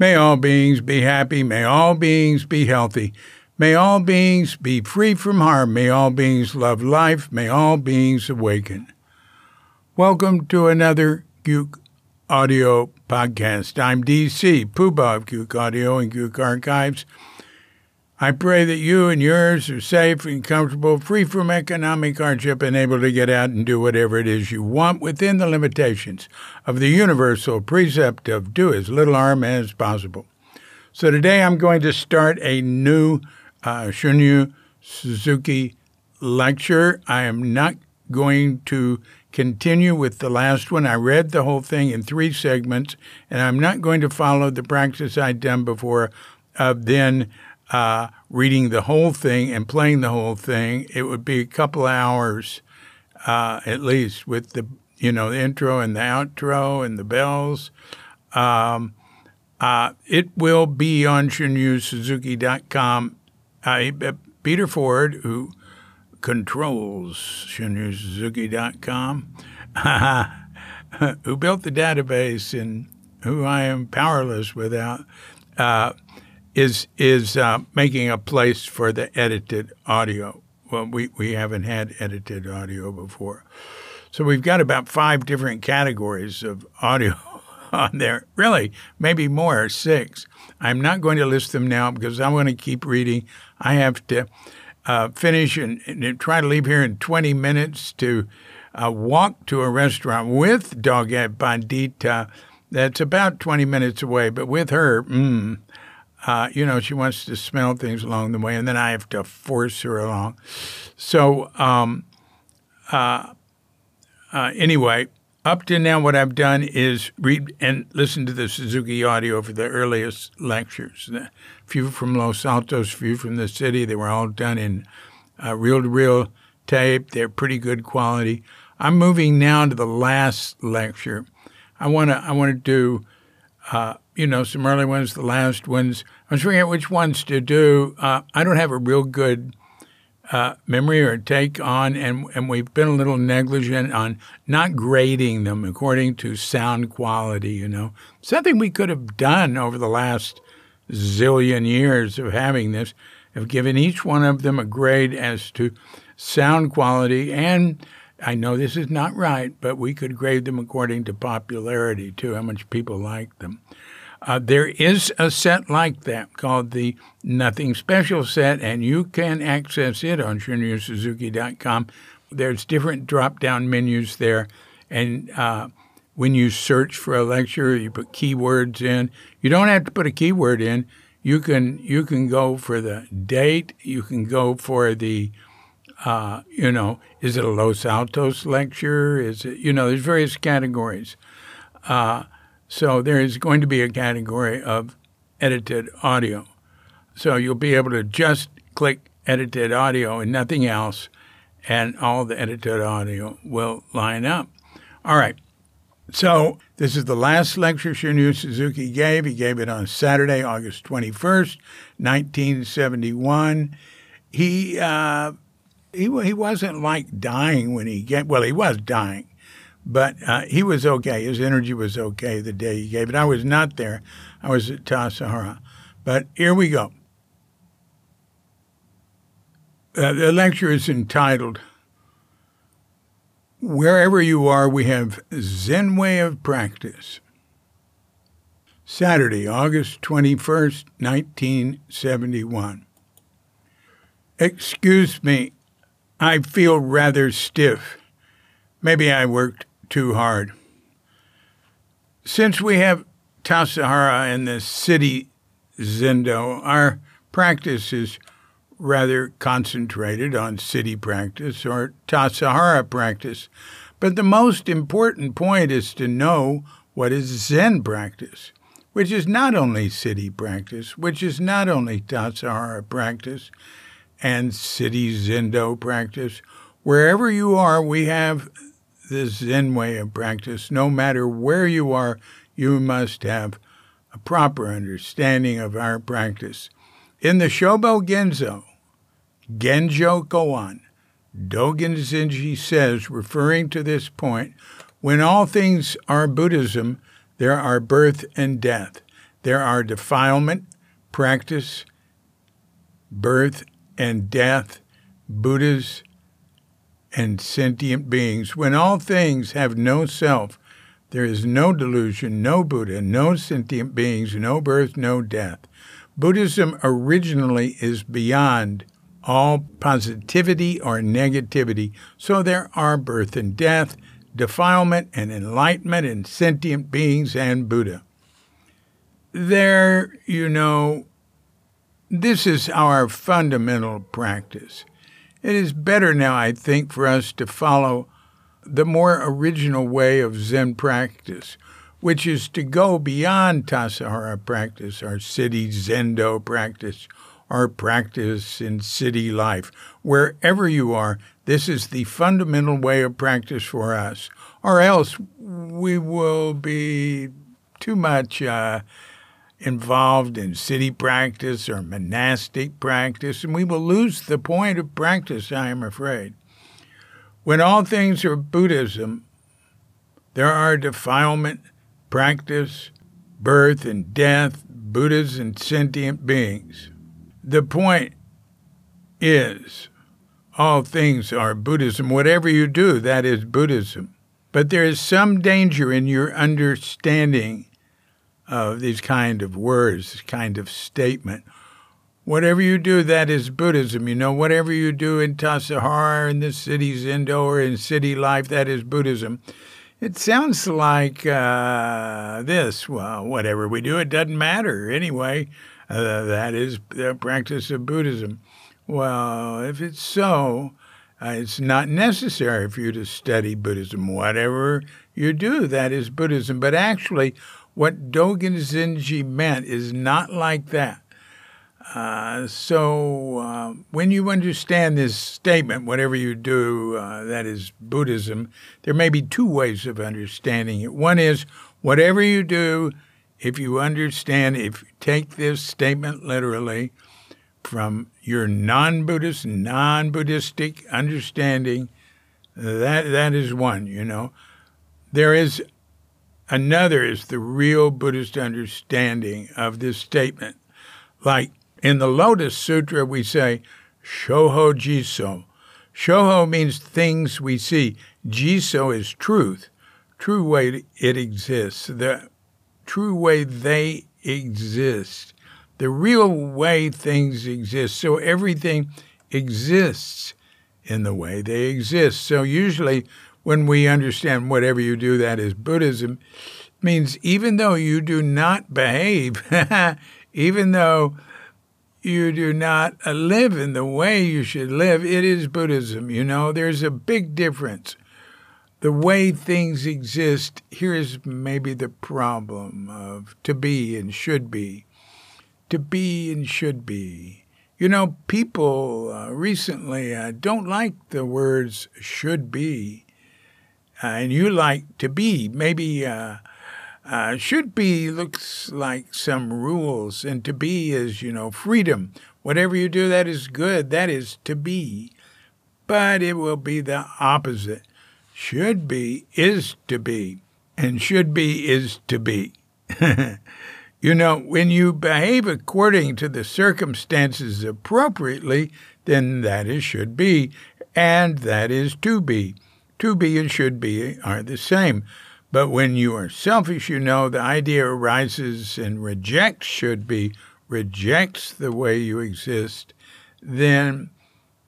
May all beings be happy. May all beings be healthy. May all beings be free from harm. May all beings love life. May all beings awaken. Welcome to another Cuke Audio podcast. I'm DC, Poobah of Cuke Audio and Cuke Archives. I pray that you and yours are safe and comfortable, free from economic hardship, and able to get out and do whatever it is you want within the limitations of the universal precept of do as little harm as possible. So today I'm going to start a new uh, Shunryu Suzuki lecture. I am not going to continue with the last one. I read the whole thing in three segments, and I'm not going to follow the practice I'd done before of then uh, reading the whole thing and playing the whole thing. It would be a couple hours uh, at least with the you know the intro and the outro and the bells. Um, uh, it will be on ShunryuSuzuki.com. Uh, Peter Ford, who controls ShunryuSuzuki.com, who built the database and who I am powerless without, uh, is is uh, making a place for the edited audio. Well, we, we haven't had edited audio before. So we've got about five different categories of audio on there. Really, maybe more, six. I'm not going to list them now because I want to keep reading. I have to uh, finish and, and, try to leave here in 20 minutes to uh, walk to a restaurant with Doggy Bandita. That's about 20 minutes away, but with her, mm, uh, you know, she wants to smell things along the way, and then I have to force her along. So, um, uh, uh, anyway, up to now, what I've done is read and listen to the Suzuki audio for the earliest lectures. A few from Los Altos, a few from the city. They were all done in reel to reel tape. They're pretty good quality. I'm moving now to the last lecture. I want to I want to do uh, you know, some early ones, the last ones. I was figuring out which ones to do. Uh, I don't have a real good uh, memory or take on, and, and we've been a little negligent on not grading them according to sound quality, you know. Something we could have done over the last zillion years of having this, have given each one of them a grade as to sound quality and I know this is not right, but we could grade them according to popularity too, how much people like them. Uh, there is a set like that called the Nothing Special set, and you can access it on ShunryuSuzuki.com. There's different drop down menus there, and uh, when you search for a lecture, you put keywords in. You don't have to put a keyword in. You can you can go for the date. You can go for the uh, you know, is it a Los Altos lecture? Is it you know? There's various categories. Uh, so there is going to be a category of edited audio. So you'll be able to just click edited audio and nothing else, and all the edited audio will line up. All right. So this is the last lecture Shunryu Suzuki gave. He gave it on Saturday, August 21st, 1971. He uh, he he wasn't like dying when he get well, he was dying, but uh, he was okay. His energy was okay the day he gave it. I was not there. I was at Tassajara. But here we go. Uh, the lecture is entitled Wherever You Are, We Have Zen Way of Practice. Saturday, August 21st, 1971. Excuse me, I feel rather stiff. Maybe I worked too hard. Since we have Tassajara and the city Zendo, our practice is rather concentrated on city practice or Tassajara practice. But the most important point is to know what is Zen practice, which is not only city practice, which is not only Tassajara practice and city Zendo practice. Wherever you are, we have this Zen way of practice. No matter where you are, you must have a proper understanding of our practice. In the Shobo Genzo, Genjo Koan, Dogen Zenji says, referring to this point, when all things are Buddhism, there are birth and death. There are defilement, practice, birth and death, Buddhas, and sentient beings. When all things have no self, there is no delusion, no Buddha, no sentient beings, no birth, no death. Buddhism originally is beyond all positivity or negativity, so there are birth and death, defilement and enlightenment and sentient beings and Buddha. There, you know, this is our fundamental practice. It is better now, I think, for us to follow the more original way of Zen practice, which is to go beyond Tassajara practice, our city Zendo practice, our practice in city life. Wherever you are, this is the fundamental way of practice for us, or else we will be too much uh, involved in city practice or monastic practice, and we will lose the point of practice, I am afraid. When all things are Buddhism, there are defilement, practice, birth and death, Buddhas and sentient beings. The point is, all things are Buddhism. Whatever you do, that is Buddhism. But there is some danger in your understanding of these kind of words, this kind of statement. Whatever you do, that is Buddhism. You know, whatever you do in Tassajara, in the city Zendo, or in city life, that is Buddhism. It sounds like uh, this. Well, whatever we do, it doesn't matter. Anyway, uh, that is the practice of Buddhism. Well, if it's so, uh, it's not necessary for you to study Buddhism. Whatever you do, that is Buddhism. But actually, what Dogen Zenji meant is not like that. Uh, so uh, when you understand this statement, whatever you do, uh, that is Buddhism, there may be two ways of understanding it. One is whatever you do, if you understand, if you take this statement literally from your non-Buddhist, non-Buddhistic understanding, that that is one. You know, there is another is the real Buddhist understanding of this statement, like in the Lotus Sutra, we say, Shoho Jisso. Shoho means things we see. Jisso is truth, true way it exists, the true way they exist, the real way things exist. So everything exists in the way they exist. So usually when we understand whatever you do, that is Buddhism, means even though you do not behave, even though you do not live in the way you should live, it is Buddhism. You know, there's a big difference. The way things exist, here's maybe the problem of to be and should be. To be and should be. You know, people uh, recently uh, don't like the words should be, and you like to be. Maybe uh, uh, should be looks like some rules, and to be is, you know, freedom. Whatever you do, that is good. That is to be. But it will be the opposite. Should be is to be, and should be is to be. you know, when you behave according to the circumstances appropriately, then that is should be, and that is to be. To be and should be are the same. But when you are selfish, you know the idea arises and rejects should be, rejects the way you exist, then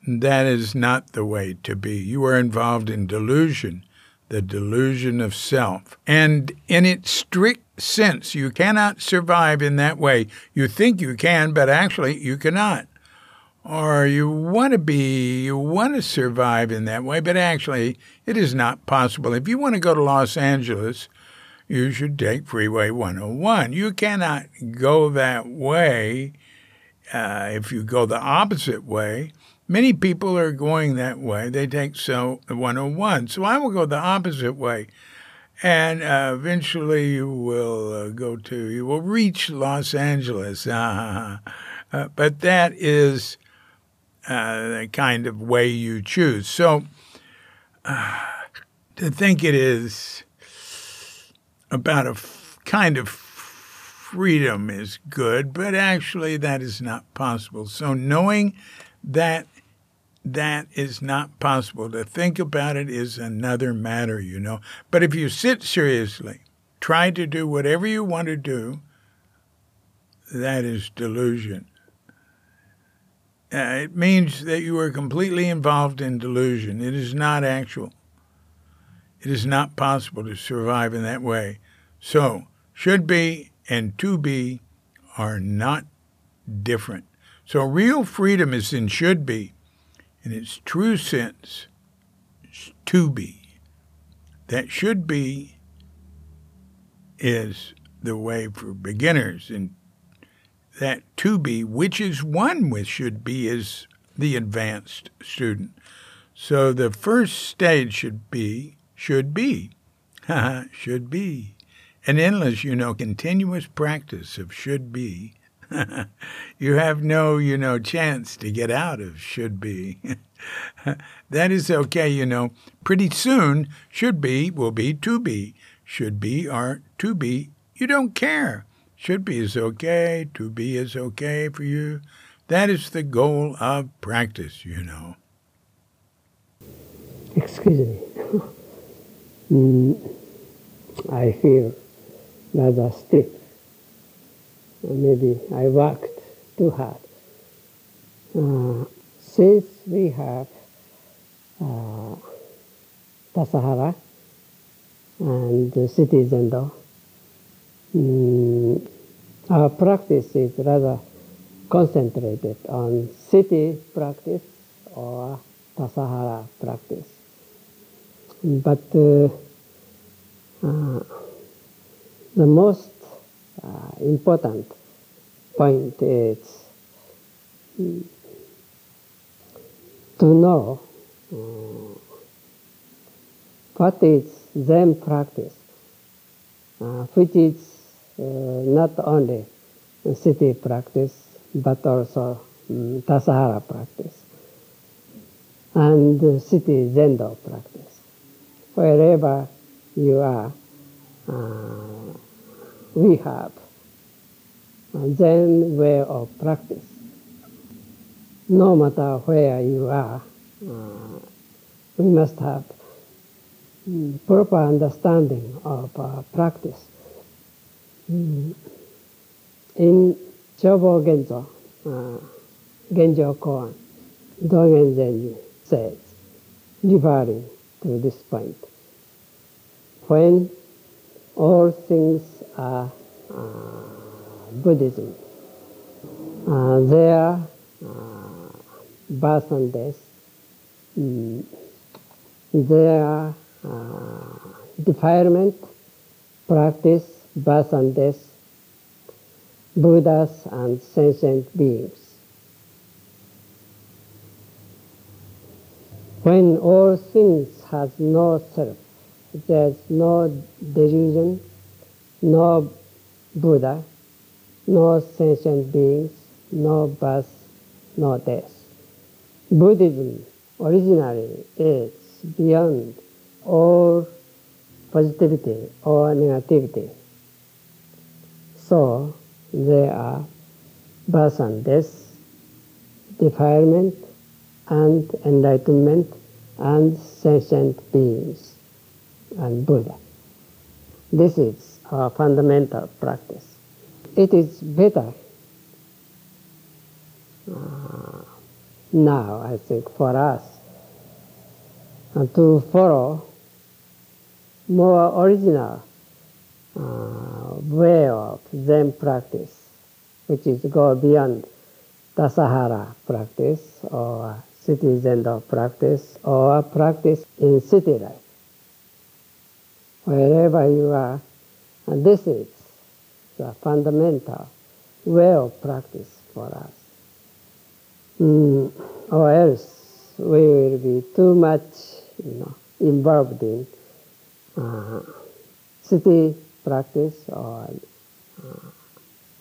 that is not the way to be. You are involved in delusion, the delusion of self. And in its strict sense, you cannot survive in that way. You think you can, but actually you cannot or you want to be, you want to survive in that way, but actually it is not possible. If you want to go to Los Angeles, you should take Freeway 101. You cannot go that way uh, if you go the opposite way. Many people are going that way. They take so 101. So I will go the opposite way. and uh, eventually you will uh, go to, you will reach Los Angeles. Uh, but that is the kind of way you choose. So uh, to think it is about a f- kind of freedom is good, but actually that is not possible. So knowing that that is not possible. To think about it is another matter, you know. But if you sit seriously, try to do whatever you want to do, that is delusion. Uh, it means that you are completely involved in delusion. It is not actual. It is not possible to survive in that way. So, should be and to be are not different. So, real freedom is in should be in its true sense, to be. That should be is the way for beginners, and that to be, which is one with should be, is the advanced student. So the first stage should be, should be, should be. An endless, you know, continuous practice of should be you have no, you know, chance to get out of should be. that is okay, you know. Pretty soon, should be will be to be. Should be or to be. You don't care. Should be is okay. To be is okay for you. That is the goal of practice, you know. Excuse me. mm, I feel rather stiff maybe I worked too hard. Uh, since we have uh, Tassajara and the city Zendo, um, our practice is rather concentrated on city practice or Tassajara practice. But uh, uh, the most uh, important point is to know uh, what is Zen practice, uh, which is not only city practice but also um, Tassajara practice and city Zendo practice. Wherever you are, uh, we have a Zen way of practice. No matter where you are, uh, we must have um, proper understanding of uh, practice. Mm. In Shobo Genzo, uh, Genjo Koan, Dogen Zenji says, referring to this point, when all things are uh, Buddhism. Uh, their uh, birth and death, um, their defilement, practice, birth and death, Buddhas and sentient beings. When all things has no self, there's no delusion, no Buddha, no sentient beings, no birth, no death. Buddhism originally is beyond all positivity or negativity. So there are birth and death, defilement and enlightenment and sentient beings and Buddha. This is our fundamental practice. It is better uh, now, I think, for us uh, to follow more original way of Zen practice, which is go beyond Tassajara practice or city Zendo practice or practice in city life wherever you are. And this is the fundamental way of practice for us. Mm, or else we will be too much you know, involved in uh, city practice or uh,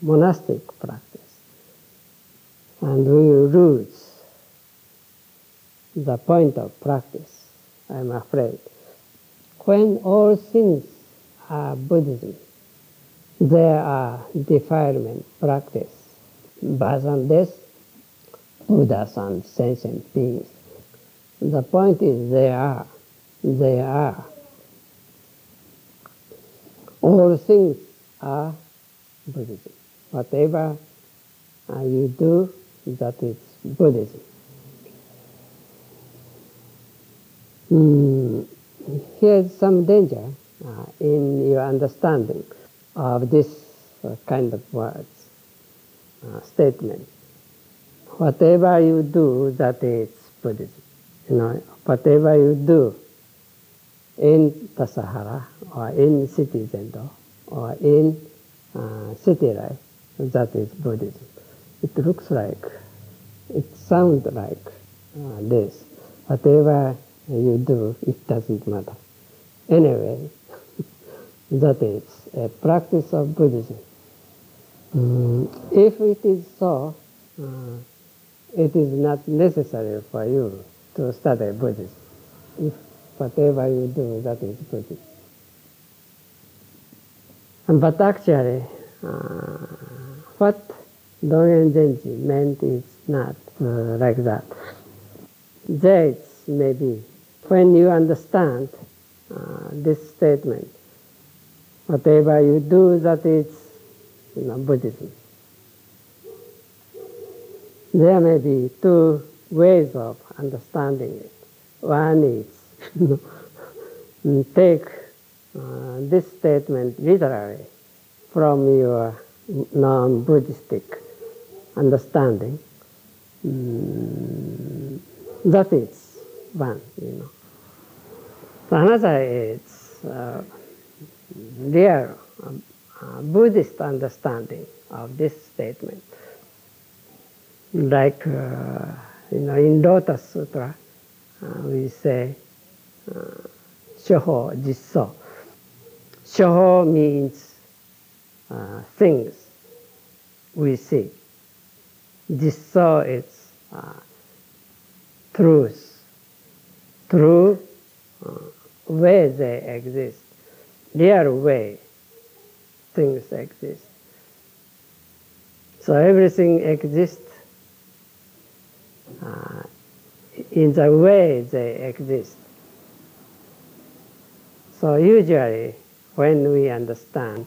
monastic practice. And we lose the point of practice, I'm afraid. When all things are Buddhism, there are defilement practice, based on this, Buddhas and sentient beings. The point is they are, they are. All things are Buddhism. Whatever uh, you do, that is Buddhism. Mm, here's some danger uh, in your understanding of this uh, kind of words, uh, statement. Whatever you do, that is Buddhism. You know, whatever you do in Tassajara or in city Zendo or in uh, city life, that is Buddhism. It looks like, it sounds like uh, this. Whatever you do, it doesn't matter. Anyway, that is a practice of Buddhism. Mm, if it is so, uh, it is not necessary for you to study Buddhism. If whatever you do, that is Buddhism. But actually, uh, what Dogen Zenji meant is not uh, like that. There maybe, when you understand uh, this statement, whatever you do, that is you know, Buddhism. There may be two ways of understanding it. One is take uh, this statement literally from your non-Buddhistic understanding. Mm, that is one, you know. Another is uh, their uh, Buddhist understanding of this statement. Like, uh, you know, in Lotus Sutra, uh, we say, Shoho Jisso. Shoho means uh, things we see. Jisso is uh, truth. True uh, way they exist. Real way things exist. So everything exists uh, in the way they exist. So usually, when we understand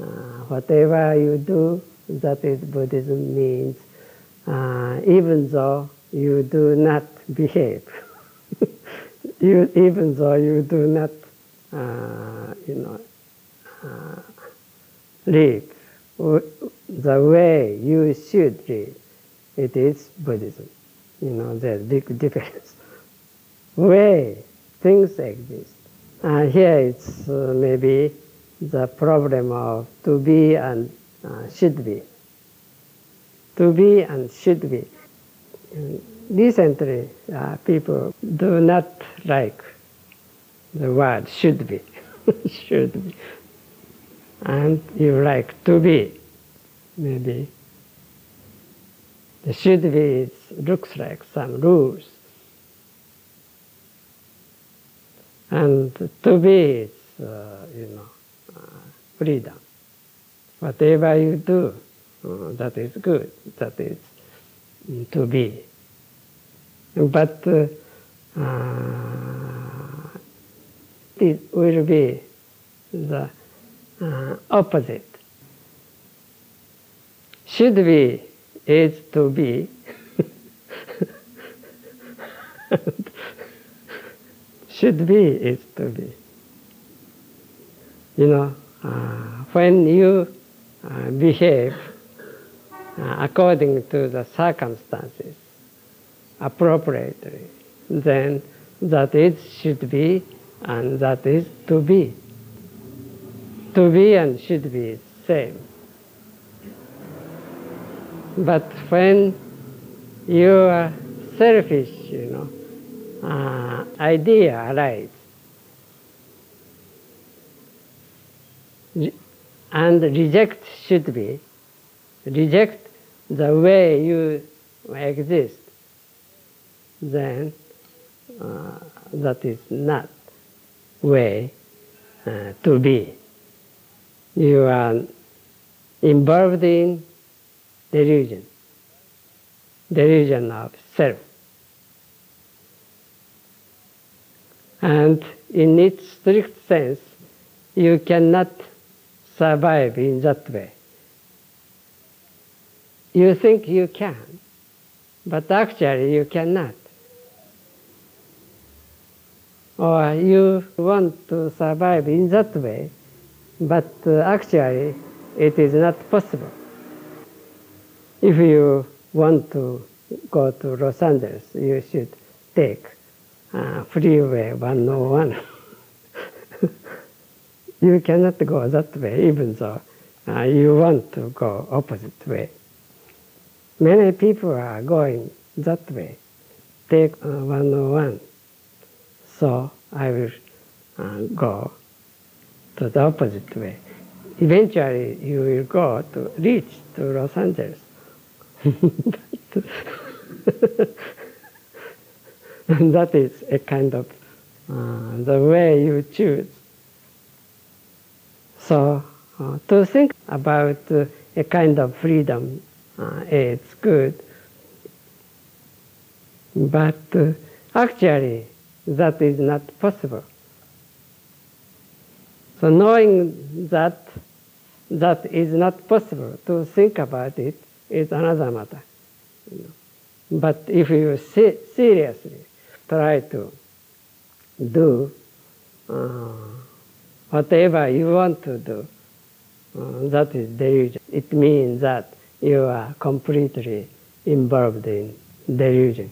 uh, whatever you do, that is Buddhism means, uh, even though you do not behave, you, even though you do not, uh, you know, uh, live the way you should live, it is Buddhism. You know, there's big difference. Way things exist. And here it's uh, maybe the problem of to be and uh, should be. To be and should be. Recently, uh, people do not like the word should be. should be. And you like to be, maybe. The should be looks like some rules. And to be is, uh, you know, uh, freedom. Whatever you do, uh, that is good. That is to be. But uh, it will be the uh, opposite. Should be is to be. should be is to be. You know, uh, when you uh, behave uh, according to the circumstances appropriately, then that is should be and that is to be. To be and should be same. But when you are selfish, you know, uh, idea arises, and reject should be reject the way you exist, then uh, that is not way uh, to be. You are involved in delusion, delusion of self. And in its strict sense, you cannot survive in that way. You think you can, but actually you cannot. Or you want to survive in that way, but uh, actually it is not possible. If you want to go to Los Angeles, you should take uh, Freeway 101. you cannot go that way, even though you want to go opposite way. Many people are going that way. Take uh, 101. So I will uh, go to the opposite way. Eventually, you will go to reach to Los Angeles. and that is a kind of uh, the way you choose. So uh, to think about uh, a kind of freedom, uh, it's good. But uh, actually, that is not possible. So knowing that that is not possible to think about it is another matter. But if you se- seriously try to do uh, whatever you want to do, uh, that is delusion. It means that you are completely involved in delusion.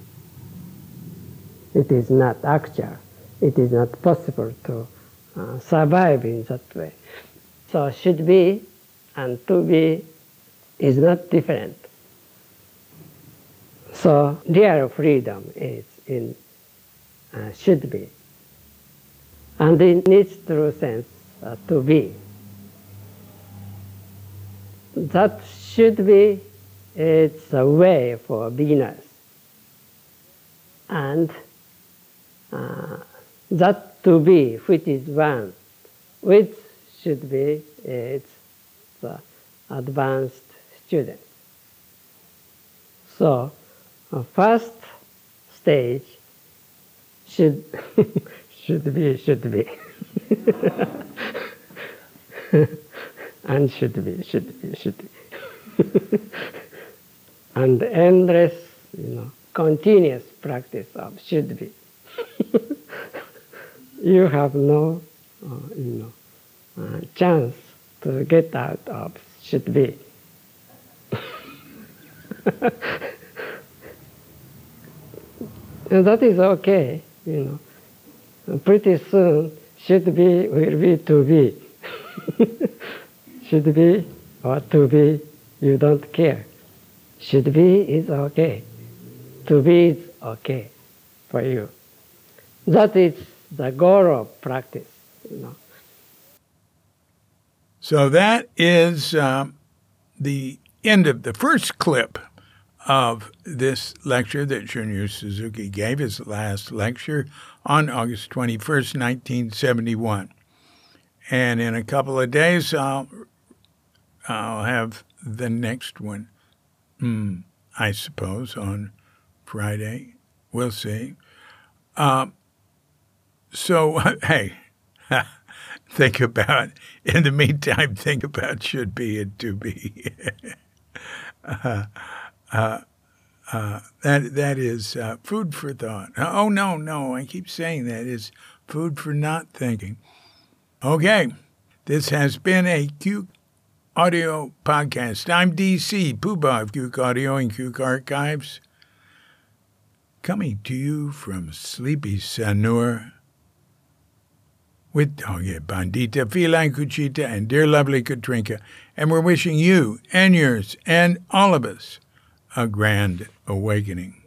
It is not actual. It is not possible to uh, survive in that way. So should be and to be is not different. So real freedom is in uh, should be, and in its true sense, uh, to be. That should be it's a way for beginners, and uh, that to be, which is one, which should be it's the advanced student. So, uh, first stage should should be should be. And should be should be should be. And endless you know continuous practice of should be. You have no uh, you know uh, chance to get out of should be. And that is okay you know. Pretty soon should be will be to be. Should be or to be you don't care. Should be is okay. To be is okay for you. That is the goal of practice you know. So that is um, the end of the first clip of this lecture that Shunryu Suzuki gave, his last lecture on August 21st, 1971. And in a couple of days, I'll, I'll have the next one, mm, I suppose, on Friday. We'll see. Uh, so, hey, think about, in the meantime, think about should be and to be. uh, uh, uh, that that is uh, food for thought. Oh no, no, I keep saying that is food for not thinking. Okay, this has been a Cuke Audio podcast. I'm DC Poobah of Cuke Audio and Cuke Archives, coming to you from sleepy Sanur with Doggy Bandita, Feline Cuchita, and dear lovely Katrinka. And we're wishing you and yours and all of us a grand awakening.